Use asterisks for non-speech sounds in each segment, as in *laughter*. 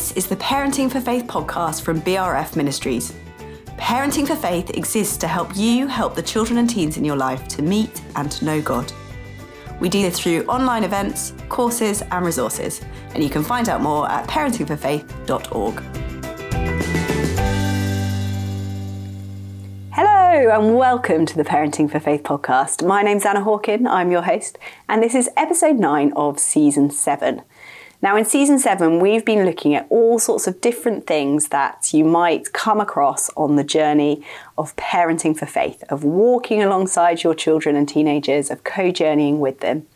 This is the Parenting for Faith podcast from BRF Ministries. Parenting for Faith exists to help you help the children and teens in your life to meet and to know God. We do this through online events, courses, and resources, and you can find out more at parentingforfaith.org. Hello, and welcome to the Parenting for Faith podcast. My name's Anna Hawken, I'm your host, and this is episode 9 of season 7. Now, in season seven, we've been looking at all sorts of different things that you might come across on the journey of parenting for faith, of walking alongside your children and teenagers, of co journeying with them.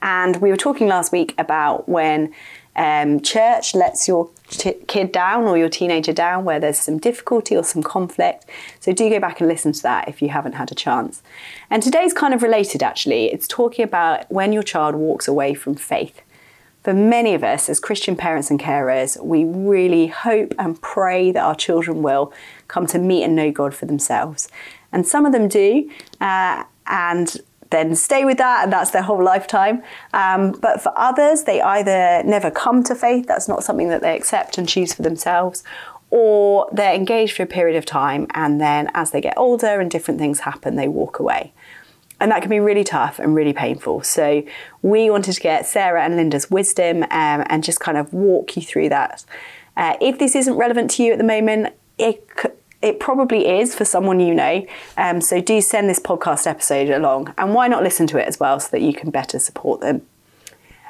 And we were talking last week about when um, church lets your t- kid down or your teenager down where there's some difficulty or some conflict. So do go back and listen to that if you haven't had a chance. And today's kind of related actually. It's talking about when your child walks away from faith for many of us as Christian parents and carers, we really hope and pray that our children will come to meet and know God for themselves. And some of them do, uh, and then stay with that, and that's their whole lifetime. Um, but for others, they either never come to faith, that's not something that they accept and choose for themselves, or they're engaged for a period of time, and then as they get older and different things happen, they walk away and that can be really tough and really painful. So we wanted to get Sarah and Linda's wisdom um, and just kind of walk you through that. Uh, if this isn't relevant to you at the moment, it it probably is for someone you know. Um, so do send this podcast episode along, and why not listen to it as well so that you can better support them.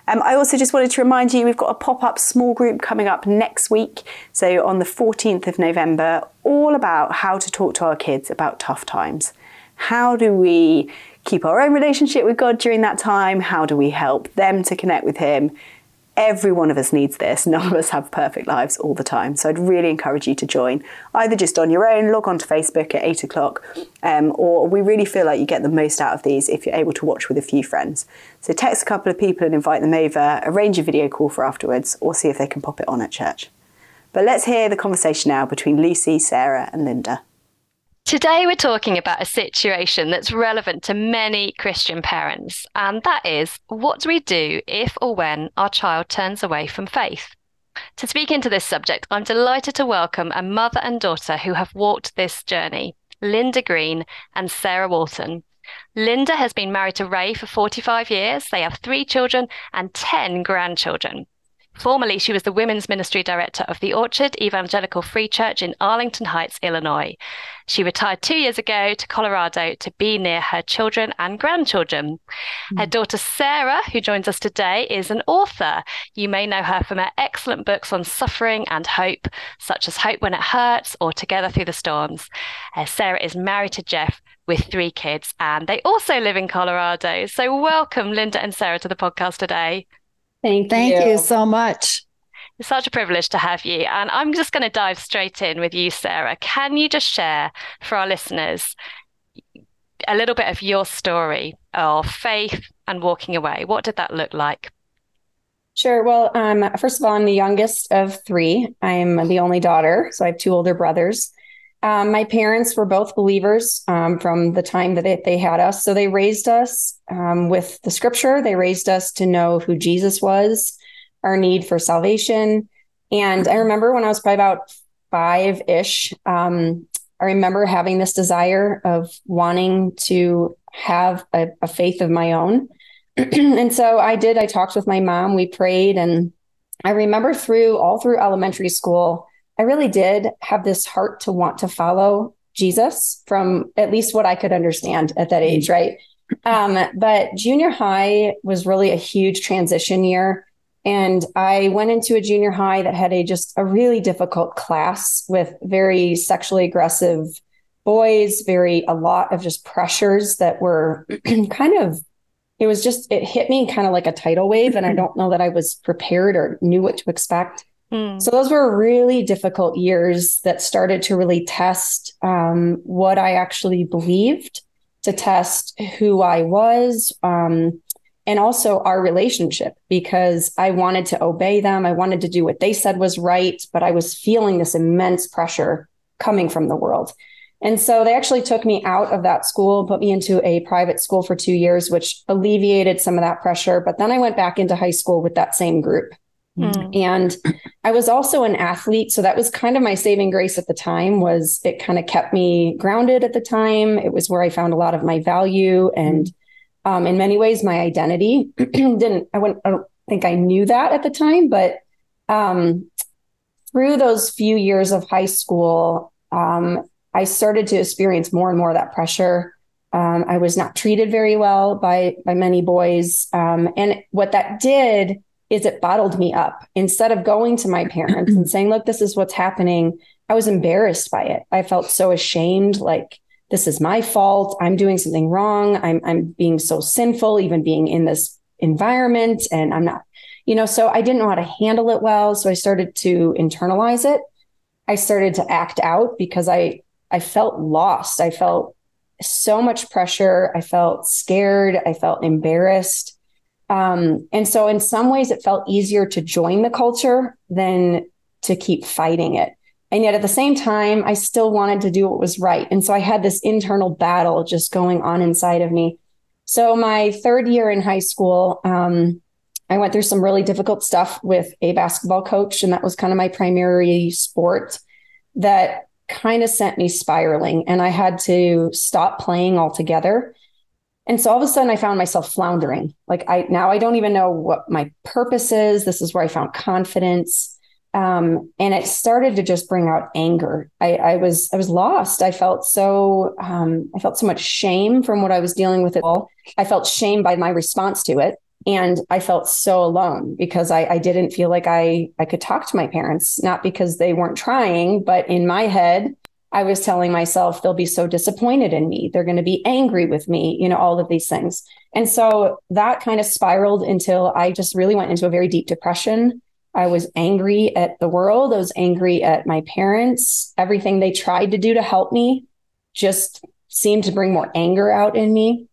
Um, I also just wanted to remind you we've got a pop up small group coming up next week. So, on the 14th of November, all about how to talk to our kids about tough times. How do we keep our own relationship with God during that time? How do we help them to connect with Him? Every one of us needs this. *laughs* None of us have perfect lives all the time. So I'd really encourage you to join, either just on your own, log on to Facebook at eight o'clock, um, or we really feel like you get the most out of these if you're able to watch with a few friends. So text a couple of people and invite them over, arrange a video call for afterwards, or see if they can pop it on at church. But let's hear the conversation now between Lucy, Sarah, and Linda. Today, we're talking about a situation that's relevant to many Christian parents, and that is what do we do if or when our child turns away from faith? To speak into this subject, I'm delighted to welcome a mother and daughter who have walked this journey Linda Green and Sarah Walton. Linda has been married to Ray for 45 years. They have three children and 10 grandchildren. Formerly, she was the Women's Ministry Director of the Orchard Evangelical Free Church in Arlington Heights, Illinois. She retired two years ago to Colorado to be near her children and grandchildren. Mm. Her daughter Sarah, who joins us today, is an author. You may know her from her excellent books on suffering and hope, such as Hope When It Hurts or Together Through the Storms. Uh, Sarah is married to Jeff with three kids, and they also live in Colorado. So, welcome, Linda and Sarah, to the podcast today. Thank, Thank you. you so much. It's such a privilege to have you. And I'm just going to dive straight in with you, Sarah. Can you just share for our listeners a little bit of your story of faith and walking away? What did that look like? Sure. Well, um, first of all, I'm the youngest of three. I'm the only daughter. So I have two older brothers. Um, my parents were both believers um, from the time that they, they, had us. So they raised us um, with the scripture. They raised us to know who Jesus was, our need for salvation. And I remember when I was probably about five ish, um, I remember having this desire of wanting to have a, a faith of my own. *clears throat* and so I did. I talked with my mom. We prayed. And I remember through all through elementary school, I really did have this heart to want to follow Jesus from at least what I could understand at that age, right? Um, but junior high was really a huge transition year. And I went into a junior high that had a just a really difficult class with very sexually aggressive boys, very a lot of just pressures that were *clears throat* kind of it was just it hit me kind of like a tidal wave and I don't know that I was prepared or knew what to expect. Hmm. So those were really difficult years that started to really test um, what I actually believed, to test who I was, um, and also our relationship because I wanted to obey them. I wanted to do what they said was right, but I was feeling this immense pressure coming from the world. And so they actually took me out of that school, put me into a private school for two years, which alleviated some of that pressure. But then I went back into high school with that same group. Mm. And I was also an athlete. So that was kind of my saving grace at the time was it kind of kept me grounded at the time. It was where I found a lot of my value and um, in many ways my identity. *clears throat* Didn't I wouldn't I don't think I knew that at the time, but um, through those few years of high school, um, I started to experience more and more of that pressure. Um, I was not treated very well by by many boys, um, and what that did is it bottled me up. Instead of going to my parents and saying, "Look, this is what's happening," I was embarrassed by it. I felt so ashamed, like this is my fault. I'm doing something wrong. I'm I'm being so sinful, even being in this environment, and I'm not, you know. So I didn't know how to handle it well. So I started to internalize it. I started to act out because I I felt lost. I felt so much pressure. I felt scared. I felt embarrassed. Um, and so, in some ways, it felt easier to join the culture than to keep fighting it. And yet, at the same time, I still wanted to do what was right. And so, I had this internal battle just going on inside of me. So, my third year in high school, um, I went through some really difficult stuff with a basketball coach, and that was kind of my primary sport that kind of sent me spiraling and I had to stop playing altogether. And so all of a sudden I found myself floundering. Like I now I don't even know what my purpose is. This is where I found confidence. Um, and it started to just bring out anger. I, I was I was lost. I felt so um, I felt so much shame from what I was dealing with it all. I felt shame by my response to it and i felt so alone because I, I, didn't feel like I, I could talk to my parents not because they weren't trying but in my head i was telling myself they'll be so disappointed in me. They're going to be angry with me you know all of these things. And so that kind of spiraled until i just really went into a very deep depression. I was angry at the world. I was angry at my parents. Everything they tried to do to help me just seemed to bring more anger out in me.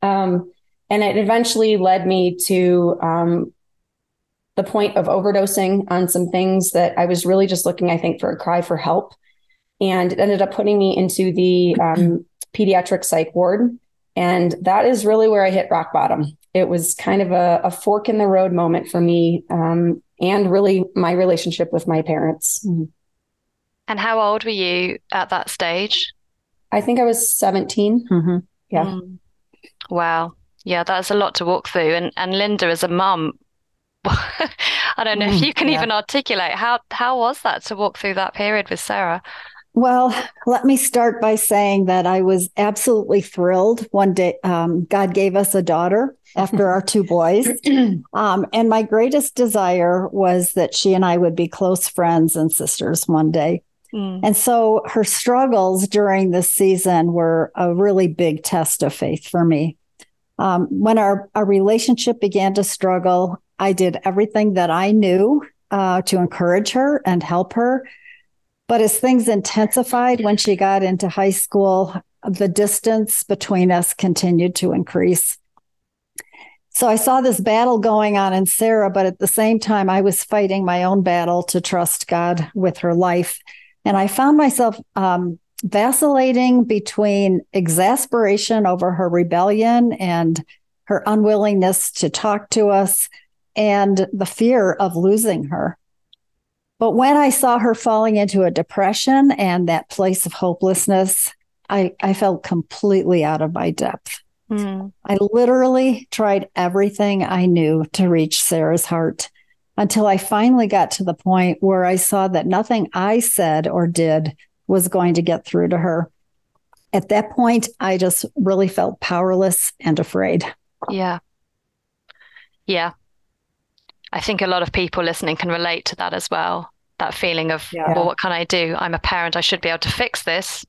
Um, and it eventually led me to um, the point of overdosing on some things that I was really just looking, I think, for a cry for help. And it ended up putting me into the um, pediatric psych ward. And that is really where I hit rock bottom. It was kind of a, a fork in the road moment for me um, and really my relationship with my parents. Mm-hmm. And how old were you at that stage? I think I was 17. Mm-hmm. Yeah. Mm. Wow. Yeah, that's a lot to walk through. And and Linda, as a mum, *laughs* I don't know if mm, you can yeah. even articulate how how was that to walk through that period with Sarah. Well, let me start by saying that I was absolutely thrilled. One day, um, God gave us a daughter after our two boys. *clears throat* Um, and my greatest desire was that she and I would be close friends and sisters one day. Mm. And so her struggles during this season were a really big test of faith for me. Um, when our, our relationship began to struggle, I did everything that I knew uh, to encourage her and help her. But as things intensified when she got into high school, the distance between us continued to increase. So I saw this battle going on in Sarah, but at the same time, I was fighting my own battle to trust God with her life. And I found myself um, vacillating between exasperation over her rebellion and her unwillingness to talk to us and the fear of losing her. But when I saw her falling into a depression and that place of hopelessness, I, I felt completely out of my depth. Mm. I literally tried everything I knew to reach Sarah's heart until I finally got to the point where I saw that nothing I said or did was going to get through to her. At that point, I just really felt powerless and afraid. Yeah. Yeah. I think a lot of people listening can relate to that as well. That feeling of, yeah. well, what can I do? I'm a parent. I should be able to fix this,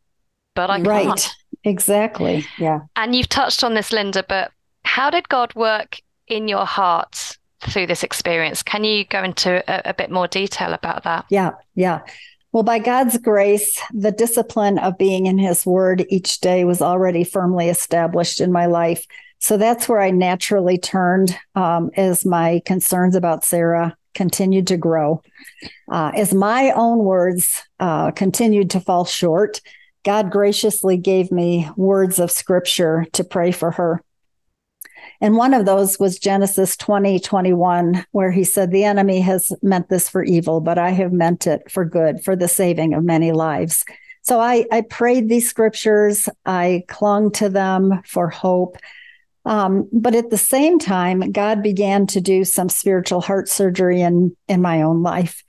but I right. can't. Exactly. Yeah. And you've touched on this, Linda, but how did God work in your heart through this experience? Can you go into a, a bit more detail about that? Yeah. Yeah. Well, by God's grace, the discipline of being in His Word each day was already firmly established in my life. So that's where I naturally turned um, as my concerns about Sarah continued to grow. Uh, as my own words uh, continued to fall short, God graciously gave me words of scripture to pray for her. And one of those was Genesis 20, 21, where he said, The enemy has meant this for evil, but I have meant it for good, for the saving of many lives. So I, I prayed these scriptures, I clung to them for hope. Um, but at the same time, God began to do some spiritual heart surgery in, in my own life.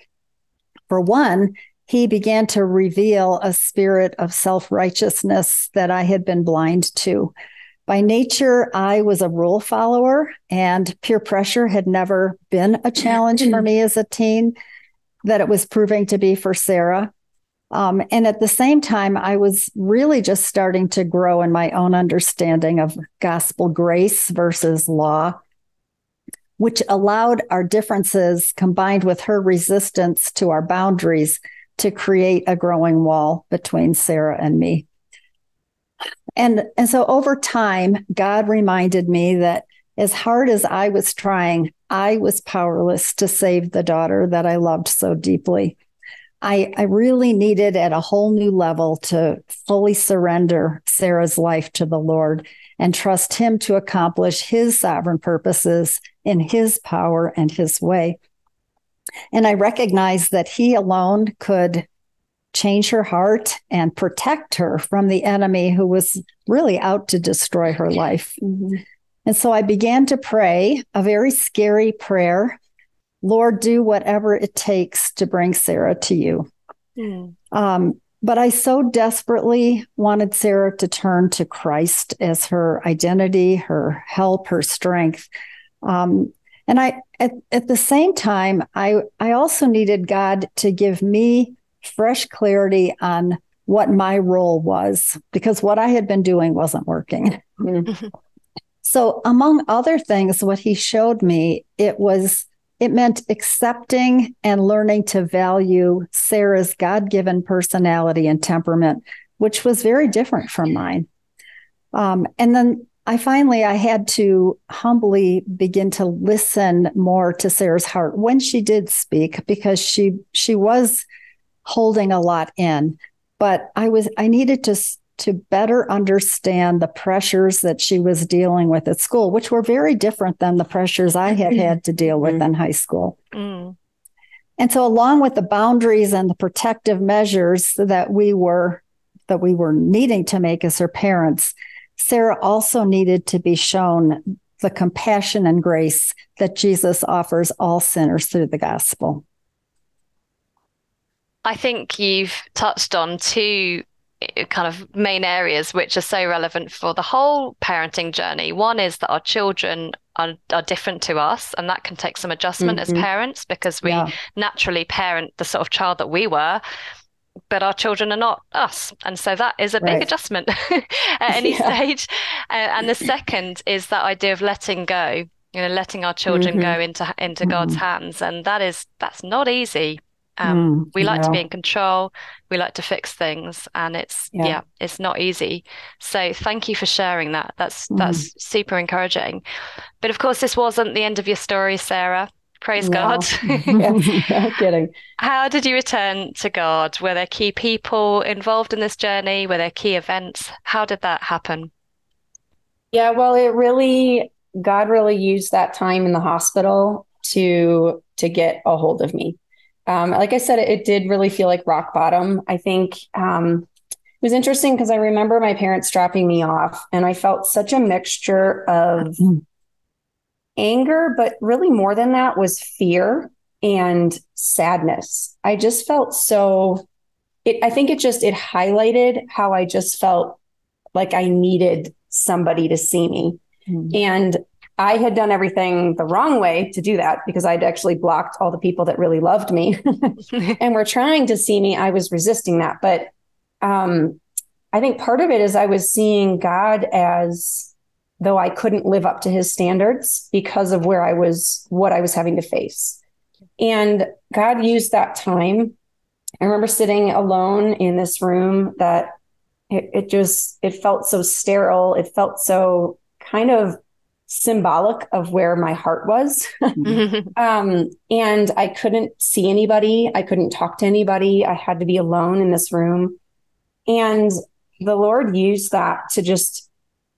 For one, he began to reveal a spirit of self righteousness that I had been blind to. By nature, I was a rule follower, and peer pressure had never been a challenge for *clears throat* me as a teen, that it was proving to be for Sarah. Um, and at the same time, I was really just starting to grow in my own understanding of gospel grace versus law, which allowed our differences combined with her resistance to our boundaries to create a growing wall between Sarah and me. And, and so over time, God reminded me that as hard as I was trying, I was powerless to save the daughter that I loved so deeply. I, I really needed at a whole new level to fully surrender Sarah's life to the Lord and trust Him to accomplish His sovereign purposes in His power and His way. And I recognized that He alone could change her heart and protect her from the enemy who was really out to destroy her life. Mm-hmm. And so I began to pray a very scary prayer Lord, do whatever it takes to bring Sarah to you. Mm. Um, but I so desperately wanted Sarah to turn to Christ as her identity, her help, her strength. Um, and I, at, at the same time, I, I also needed God to give me fresh clarity on what my role was because what I had been doing wasn't working. Mm. *laughs* so, among other things, what he showed me, it was it meant accepting and learning to value Sarah's God given personality and temperament, which was very different from mine. Um, and then I finally I had to humbly begin to listen more to Sarah's heart when she did speak because she she was holding a lot in but I was I needed to to better understand the pressures that she was dealing with at school, which were very different than the pressures I had had to deal with mm-hmm. in high school. Mm. And so along with the boundaries and the protective measures that we were that we were needing to make as her parents, Sarah also needed to be shown the compassion and grace that Jesus offers all sinners through the gospel. I think you've touched on two kind of main areas which are so relevant for the whole parenting journey. One is that our children are, are different to us, and that can take some adjustment mm-hmm. as parents because we yeah. naturally parent the sort of child that we were. But our children are not us. And so that is a big adjustment *laughs* at any *laughs* yeah. stage. Uh, and the second is that idea of letting go, you know, letting our children mm-hmm. go into into mm-hmm. God's hands. And that is that's not easy. Um, mm, we like yeah. to be in control. We like to fix things, and it's yeah. yeah. it's not easy. So thank you for sharing that. That's mm. that's super encouraging. But of course, this wasn't the end of your story, Sarah. Praise no. God. *laughs* *laughs* no kidding. How did you return to God? Were there key people involved in this journey? Were there key events? How did that happen? Yeah, well, it really God really used that time in the hospital to to get a hold of me um, like I said, it, it, did really feel like rock bottom. I think um, it was interesting because I remember my parents dropping me off, and I felt such a mixture of anger, but really more than that was fear and sadness. I just felt so. It, I think it just it highlighted how I just felt like I needed somebody to see me. Mm-hmm. And I had done everything the wrong way to do that because I'd actually blocked all the people that really loved me *laughs* *laughs* and were trying to see me. I was resisting that. But um, I think part of it is I was seeing God as though I couldn't live up to his standards because of where I was, what I was having to face. And God used that time. I remember sitting alone in this room that it, it just, it felt so sterile. It felt so kind of symbolic of where my heart was. Mm-hmm. *laughs* um, and I couldn't see anybody. I couldn't talk to anybody. I had to be alone in this room. And the Lord used that to just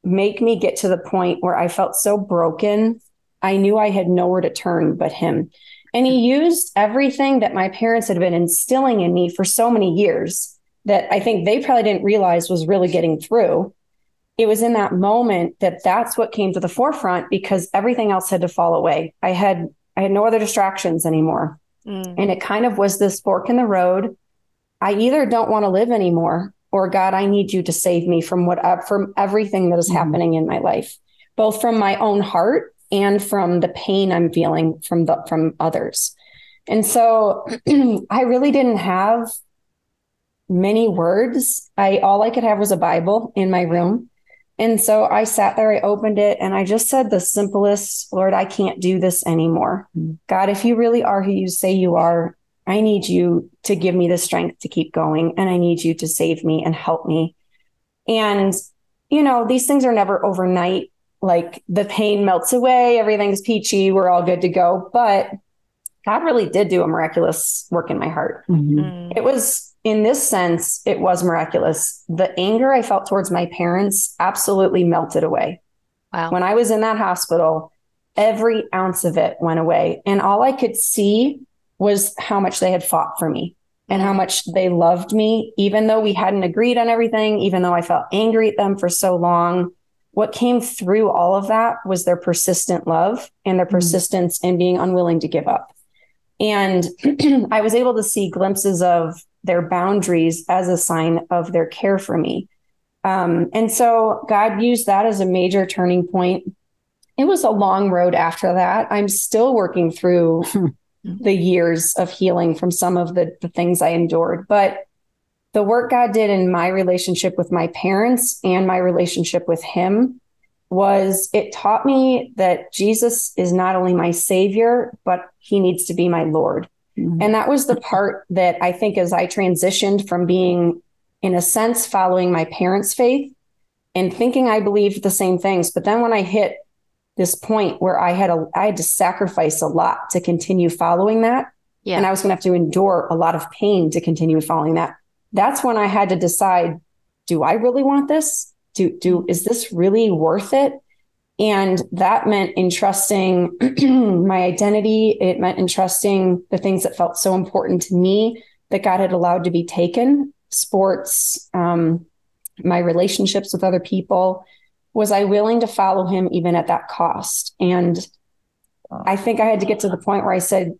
make me get to the point where I felt so broken. I knew I had nowhere to turn but him. And he used everything that my parents had been instilling in me for so many years that I think they probably didn't realize was really getting through. It was in that moment that that's what came to the forefront because everything else had to fall away. I had I had no other distractions anymore. Mm. And it kind of was this fork in the road. I either don't want to live anymore or God, I need you to save me from what uh, from everything that is mm-hmm. happening in my life, both from my own heart and from the pain I'm feeling from the from others. And so *clears throat* I really didn't have many words. I all I could have was a Bible in my room. And so I sat there, I opened it, and I just said the simplest, Lord, I can't do this anymore. Mm-hmm. God, if you really are who you say you are, I need you to give me the strength to keep going and I need you to save me and help me. And, you know, these things are never overnight. Like the pain melts away, everything's peachy, we're all good to go. But God really did do a miraculous work in my heart. Mm-hmm. Mm. It was, in this sense, it was miraculous. The anger I felt towards my parents absolutely melted away. Wow. When I was in that hospital, every ounce of it went away. And all I could see was how much they had fought for me and how much they loved me, even though we hadn't agreed on everything, even though I felt angry at them for so long. What came through all of that was their persistent love and their mm-hmm. persistence in being unwilling to give up. And *clears throat* I was able to see glimpses of their boundaries as a sign of their care for me. Um, and so God used that as a major turning point. It was a long road after that. I'm still working through *laughs* the years of healing from some of the, the things I endured. But the work God did in my relationship with my parents and my relationship with Him was it taught me that Jesus is not only my Savior, but He needs to be my Lord. Mm-hmm. And that was the part that I think as I transitioned from being, in a sense, following my parents' faith and thinking I believed the same things. But then when I hit this point where I had a I had to sacrifice a lot to continue following that. Yeah. And I was going to have to endure a lot of pain to continue following that. That's when I had to decide, do I really want this? Do do is this really worth it? And that meant entrusting *clears throat* my identity. It meant entrusting the things that felt so important to me that God had allowed to be taken, sports, um, my relationships with other people, was I willing to follow him even at that cost? And I think I had to get to the point where I said,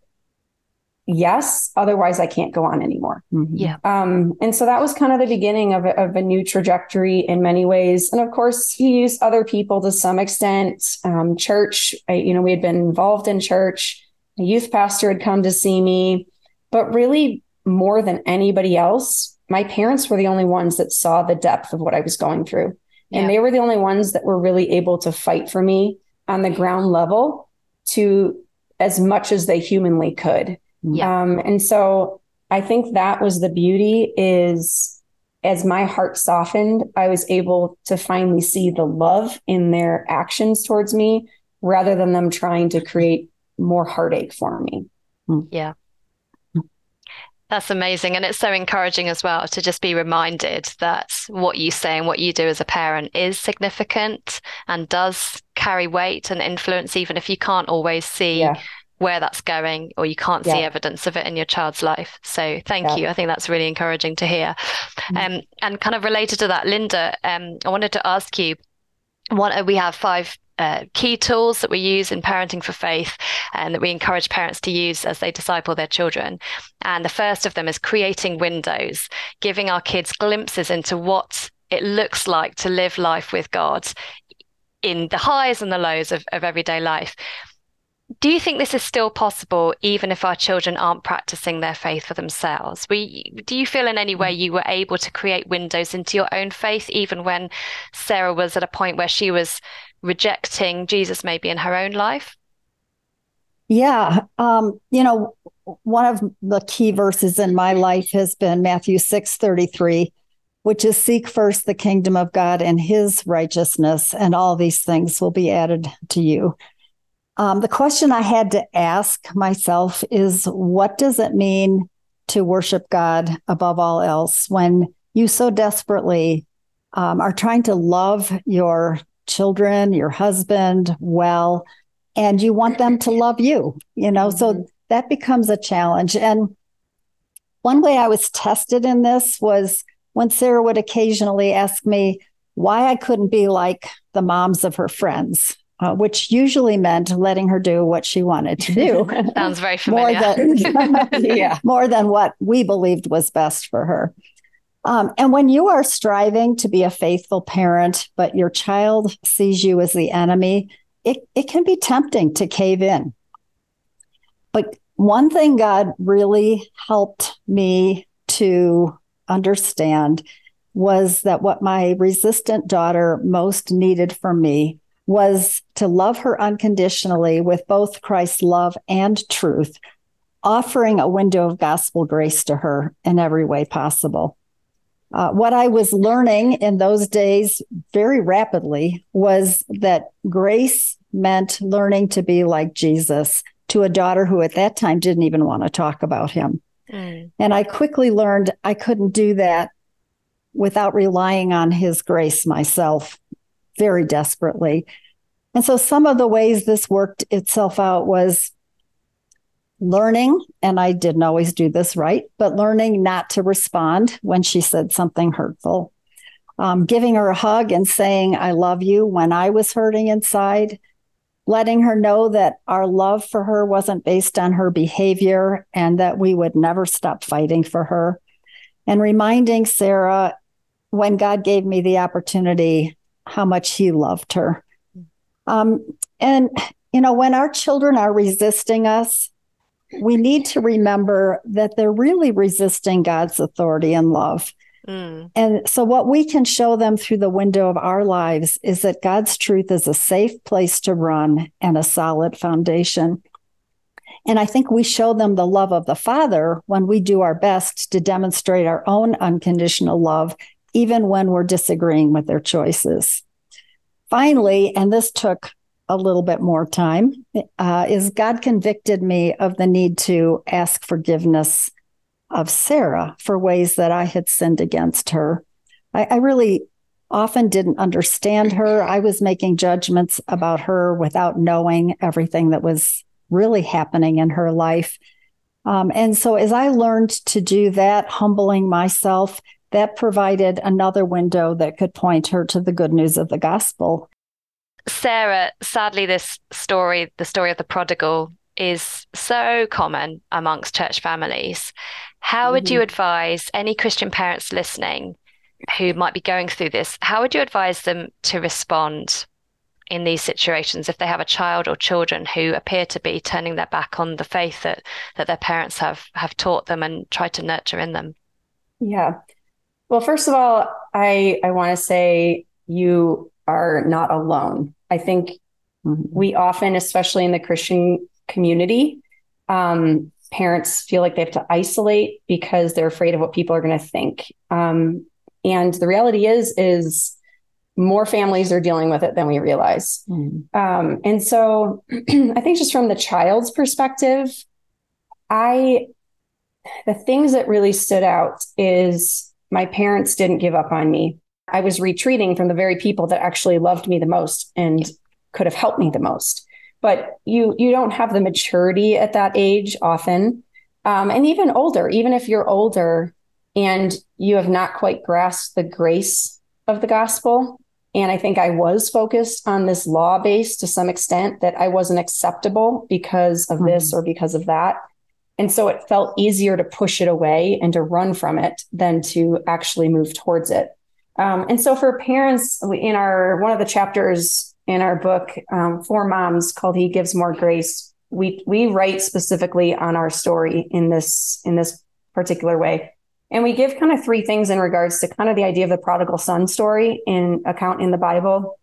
yes, otherwise I can't go on anymore. Mm-hmm. Yeah. Um, and so that was kind of the beginning of a, of a new trajectory in many ways. And of course, he used other people to some extent. Um, church, I, you know, we had been involved in church. A youth pastor had come to see me, but really more than anybody else, my parents were the only ones that saw the depth of what I was going through. And they were the only ones that were really able to fight for me on the ground level to as much as they humanly could. Yeah. Um, and so I think that was the beauty is as my heart softened, I was able to finally see the love in their actions towards me rather than them trying to create more heartache for me. Yeah. That's amazing. And it's so encouraging as well to just be reminded that what you say and what you do as a parent is significant and does carry weight and influence, even if you can't always see yeah. Where that's going or you can't yeah. see evidence of it in your child's life. So thank yeah. you. I think that's really encouraging to hear. Mm-hmm. Um, and kind of related to that, Linda, um, I wanted to ask you what we have five uh, key tools that we use in parenting for faith and that we encourage parents to use as they disciple their children. And the first of them is creating windows, giving our kids glimpses into what it looks like to live life with God in the highs and the lows of, of everyday life. Do you think this is still possible even if our children aren't practicing their faith for themselves? We, do you feel in any way you were able to create windows into your own faith even when Sarah was at a point where she was rejecting Jesus maybe in her own life? Yeah. Um, you know, one of the key verses in my life has been Matthew 6 33, which is seek first the kingdom of God and his righteousness, and all these things will be added to you. Um, the question I had to ask myself is what does it mean to worship God above all else when you so desperately um, are trying to love your children, your husband well, and you want them to love you, you know, mm-hmm. so that becomes a challenge. And one way I was tested in this was when Sarah would occasionally ask me why I couldn't be like the moms of her friends. Uh, which usually meant letting her do what she wanted to do. *laughs* Sounds very familiar. More than, *laughs* yeah, more than what we believed was best for her. Um, and when you are striving to be a faithful parent, but your child sees you as the enemy, it, it can be tempting to cave in. But one thing God really helped me to understand was that what my resistant daughter most needed from me was to love her unconditionally with both Christ's love and truth, offering a window of gospel grace to her in every way possible. Uh, what I was learning in those days very rapidly was that grace meant learning to be like Jesus to a daughter who at that time didn't even want to talk about him. Mm. And I quickly learned I couldn't do that without relying on his grace myself very desperately. And so some of the ways this worked itself out was learning, and I didn't always do this right, but learning not to respond when she said something hurtful. Um, giving her a hug and saying, I love you when I was hurting inside, letting her know that our love for her wasn't based on her behavior and that we would never stop fighting for her, and reminding Sarah when God gave me the opportunity how much He loved her. Um, and, you know, when our children are resisting us, we need to remember that they're really resisting God's authority and love. Mm. And so, what we can show them through the window of our lives is that God's truth is a safe place to run and a solid foundation. And I think we show them the love of the Father when we do our best to demonstrate our own unconditional love, even when we're disagreeing with their choices. Finally, and this took a little bit more time uh, is God convicted me of the need to ask forgiveness of Sarah for ways that I had sinned against her. I, I really often didn't understand her. I was making judgments about her without knowing everything that was really happening in her life. Um, and so, as I learned to do that, humbling myself, that provided another window that could point her to the good news of the gospel. Sarah, sadly, this story, the story of the prodigal, is so common amongst church families. How mm-hmm. would you mm-hmm. advise any Christian parents listening who might be going through this? How would you advise them to respond in these situations if they have a child or children who appear to be turning their back on the faith that, that their parents have have taught them and tried to nurture in them? Yeah. Well, first of all, I I want to say you are not alone. I think mm-hmm. we often, especially in the Christian community, um, parents feel like they have to isolate because they're afraid of what people are going to think. Um, and the reality is, is more families are dealing with it than we realize. Mm. Um, and so *clears throat* I think just from the child's perspective, I, the things that really stood out is my parents didn't give up on me. I was retreating from the very people that actually loved me the most and could have helped me the most. But you you don't have the maturity at that age often, um, and even older. Even if you're older and you have not quite grasped the grace of the gospel, and I think I was focused on this law base to some extent that I wasn't acceptable because of mm-hmm. this or because of that. And so it felt easier to push it away and to run from it than to actually move towards it. Um, and so for parents, in our one of the chapters in our book um, for moms called "He Gives More Grace," we we write specifically on our story in this in this particular way, and we give kind of three things in regards to kind of the idea of the prodigal son story in account in the Bible.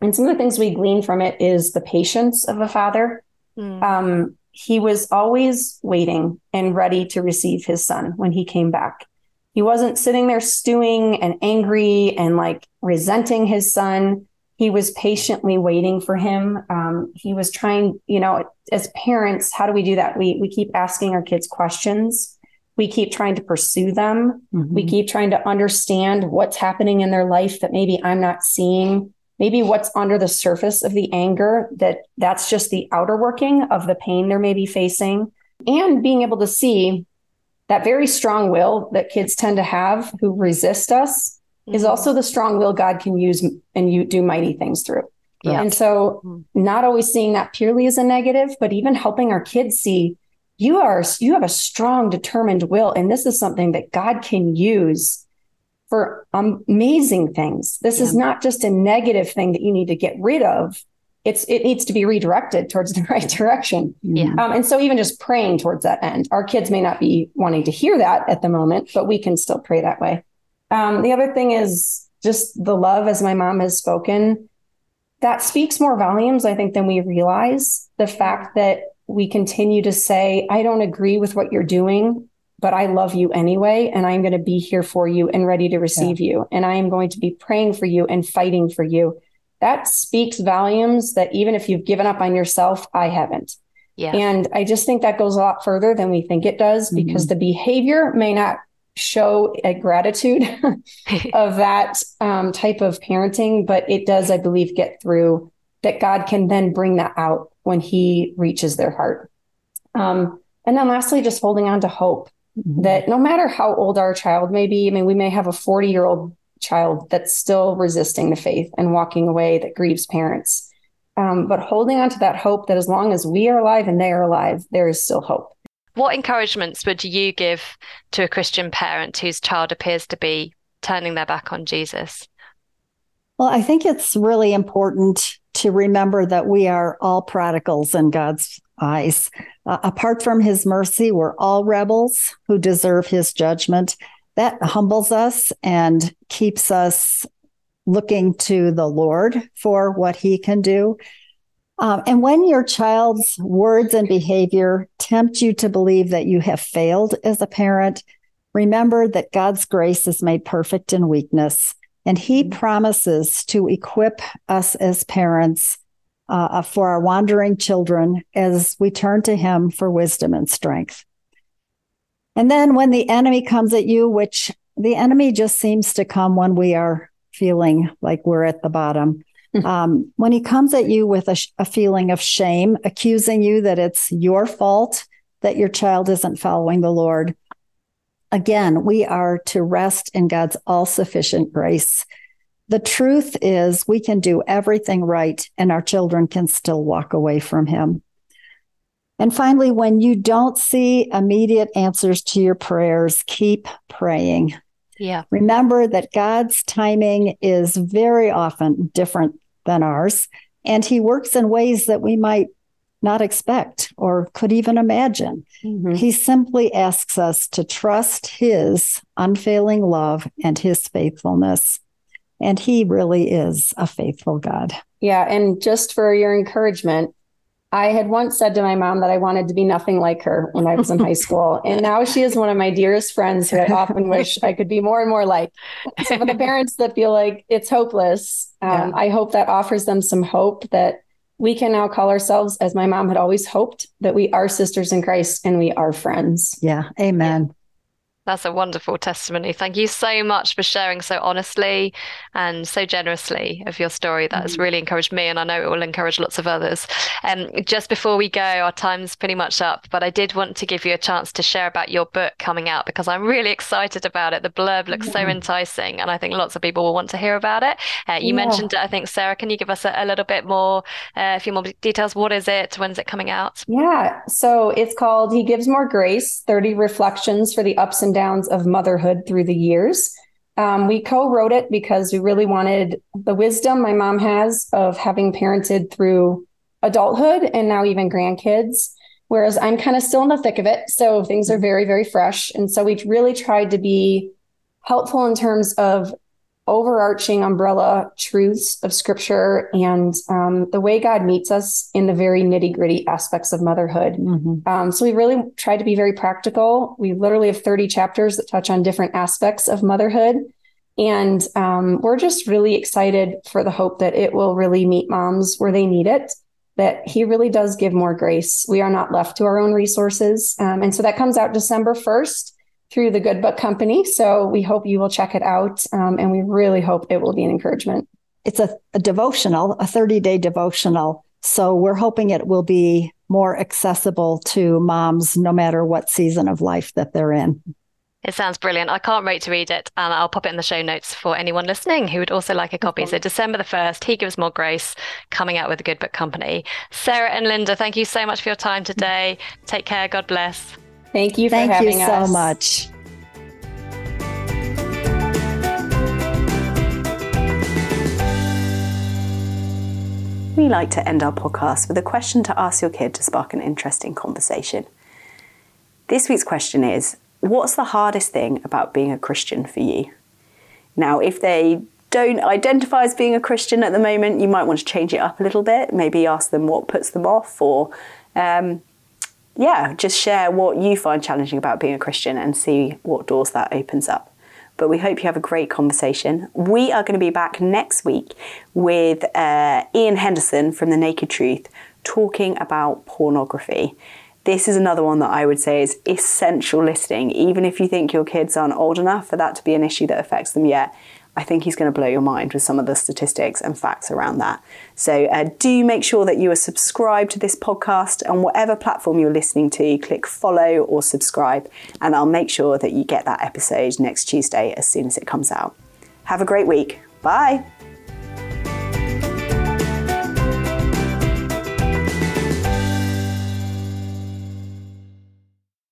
And some of the things we glean from it is the patience of a father. Mm. Um, he was always waiting and ready to receive his son when he came back. He wasn't sitting there stewing and angry and like resenting his son. He was patiently waiting for him. Um, he was trying, you know, as parents, how do we do that? We we keep asking our kids questions. we keep trying to pursue them. Mm-hmm. We keep trying to understand what's happening in their life that maybe I'm not seeing. Maybe what's under the surface of the anger that that's just the outer working of the pain they're maybe facing. And being able to see that very strong will that kids tend to have who resist us mm-hmm. is also the strong will God can use and you do mighty things through. Yeah. And so mm-hmm. not always seeing that purely as a negative, but even helping our kids see you are you have a strong determined will and this is something that God can use for amazing things. This yeah. is not just a negative thing that you need to get rid of. It's it needs to be redirected towards the *laughs* right direction. Yeah. Um, and so even just praying towards that end. Our kids may not be wanting to hear that at the moment, but we can still pray that way. Um, the other thing is just the love, as my mom has spoken that speaks more volumes, I think, than we realize. The fact that we continue to say, I don't agree with what you're doing, but I love you anyway. And I'm going to be here for you and ready to receive yeah. you. And I am going to be praying for you and fighting for you. That speaks volumes that even if you've given up on yourself, I haven't. Yeah. And I just think that goes a lot further than we think it does mm-hmm. because the behavior may not show a gratitude *laughs* of that um, type of parenting, but it does, I believe, get through that God can then bring that out when He reaches their heart. Um, and then lastly, just holding on to hope mm-hmm. that no matter how old our child may be, I mean, we may have a 40 year old child that's still resisting the faith and walking away that grieves parents. Um, but holding on to that hope that as long as we are alive and they are alive, there is still hope. What encouragements would you give to a Christian parent whose child appears to be turning their back on Jesus? Well, I think it's really important to remember that we are all prodigals in God's eyes. Uh, apart from his mercy, we're all rebels who deserve his judgment. That humbles us and keeps us looking to the Lord for what he can do. Um, and when your child's words and behavior tempt you to believe that you have failed as a parent, remember that God's grace is made perfect in weakness. And He mm-hmm. promises to equip us as parents uh, for our wandering children as we turn to Him for wisdom and strength. And then when the enemy comes at you, which the enemy just seems to come when we are feeling like we're at the bottom, um, when he comes at you with a, a feeling of shame, accusing you that it's your fault that your child isn't following the Lord, again, we are to rest in God's all sufficient grace. The truth is, we can do everything right and our children can still walk away from Him. And finally, when you don't see immediate answers to your prayers, keep praying. Yeah. Remember that God's timing is very often different than ours, and He works in ways that we might not expect or could even imagine. Mm-hmm. He simply asks us to trust His unfailing love and His faithfulness. And He really is a faithful God. Yeah. And just for your encouragement, I had once said to my mom that I wanted to be nothing like her when I was in high school. *laughs* And now she is one of my dearest friends who I often wish I could be more and more like. So for the *laughs* parents that feel like it's hopeless, um, yeah. I hope that offers them some hope that we can now call ourselves, as my mom had always hoped, that we are sisters in Christ and we are friends. Yeah. Amen. That's a wonderful testimony. Thank you so much for sharing so honestly and so generously of your story. That's mm-hmm. really encouraged me, and I know it will encourage lots of others. Um, just before we go, our time's pretty much up, but I did want to give you a chance to share about your book coming out because I'm really excited about it. The blurb looks yeah. so enticing, and I think lots of people will want to hear about it. Uh, you yeah. mentioned it, I think, Sarah. Can you give us a, a little bit more, uh, a few more details? What is it? When's it coming out? Yeah, so it's called He Gives More Grace 30 Reflections for the Ups and Downs of Motherhood Through the Years. Um, we co wrote it because we really wanted the wisdom my mom has of having parented through adulthood and now even grandkids. Whereas I'm kind of still in the thick of it. So things are very, very fresh. And so we really tried to be helpful in terms of overarching umbrella truths of scripture and um, the way God meets us in the very nitty gritty aspects of motherhood. Mm-hmm. Um, so we really tried to be very practical. We literally have 30 chapters that touch on different aspects of motherhood. And um, we're just really excited for the hope that it will really meet moms where they need it, that He really does give more grace. We are not left to our own resources. Um, and so that comes out December 1st. Through the Good Book Company. So we hope you will check it out. Um, and we really hope it will be an encouragement. It's a, a devotional, a 30 day devotional. So we're hoping it will be more accessible to moms no matter what season of life that they're in. It sounds brilliant. I can't wait to read it. And I'll pop it in the show notes for anyone listening who would also like a copy. So, December the 1st, He Gives More Grace, coming out with the Good Book Company. Sarah and Linda, thank you so much for your time today. Take care. God bless. Thank you Thank you so us. much. We like to end our podcast with a question to ask your kid to spark an interesting conversation. This week's question is What's the hardest thing about being a Christian for you? Now, if they don't identify as being a Christian at the moment, you might want to change it up a little bit. Maybe ask them what puts them off, or um, yeah, just share what you find challenging about being a Christian and see what doors that opens up. But we hope you have a great conversation. We are going to be back next week with uh, Ian Henderson from The Naked Truth talking about pornography. This is another one that I would say is essential listening, even if you think your kids aren't old enough for that to be an issue that affects them yet. I think he's going to blow your mind with some of the statistics and facts around that. So uh, do make sure that you are subscribed to this podcast on whatever platform you're listening to. Click follow or subscribe, and I'll make sure that you get that episode next Tuesday as soon as it comes out. Have a great week. Bye.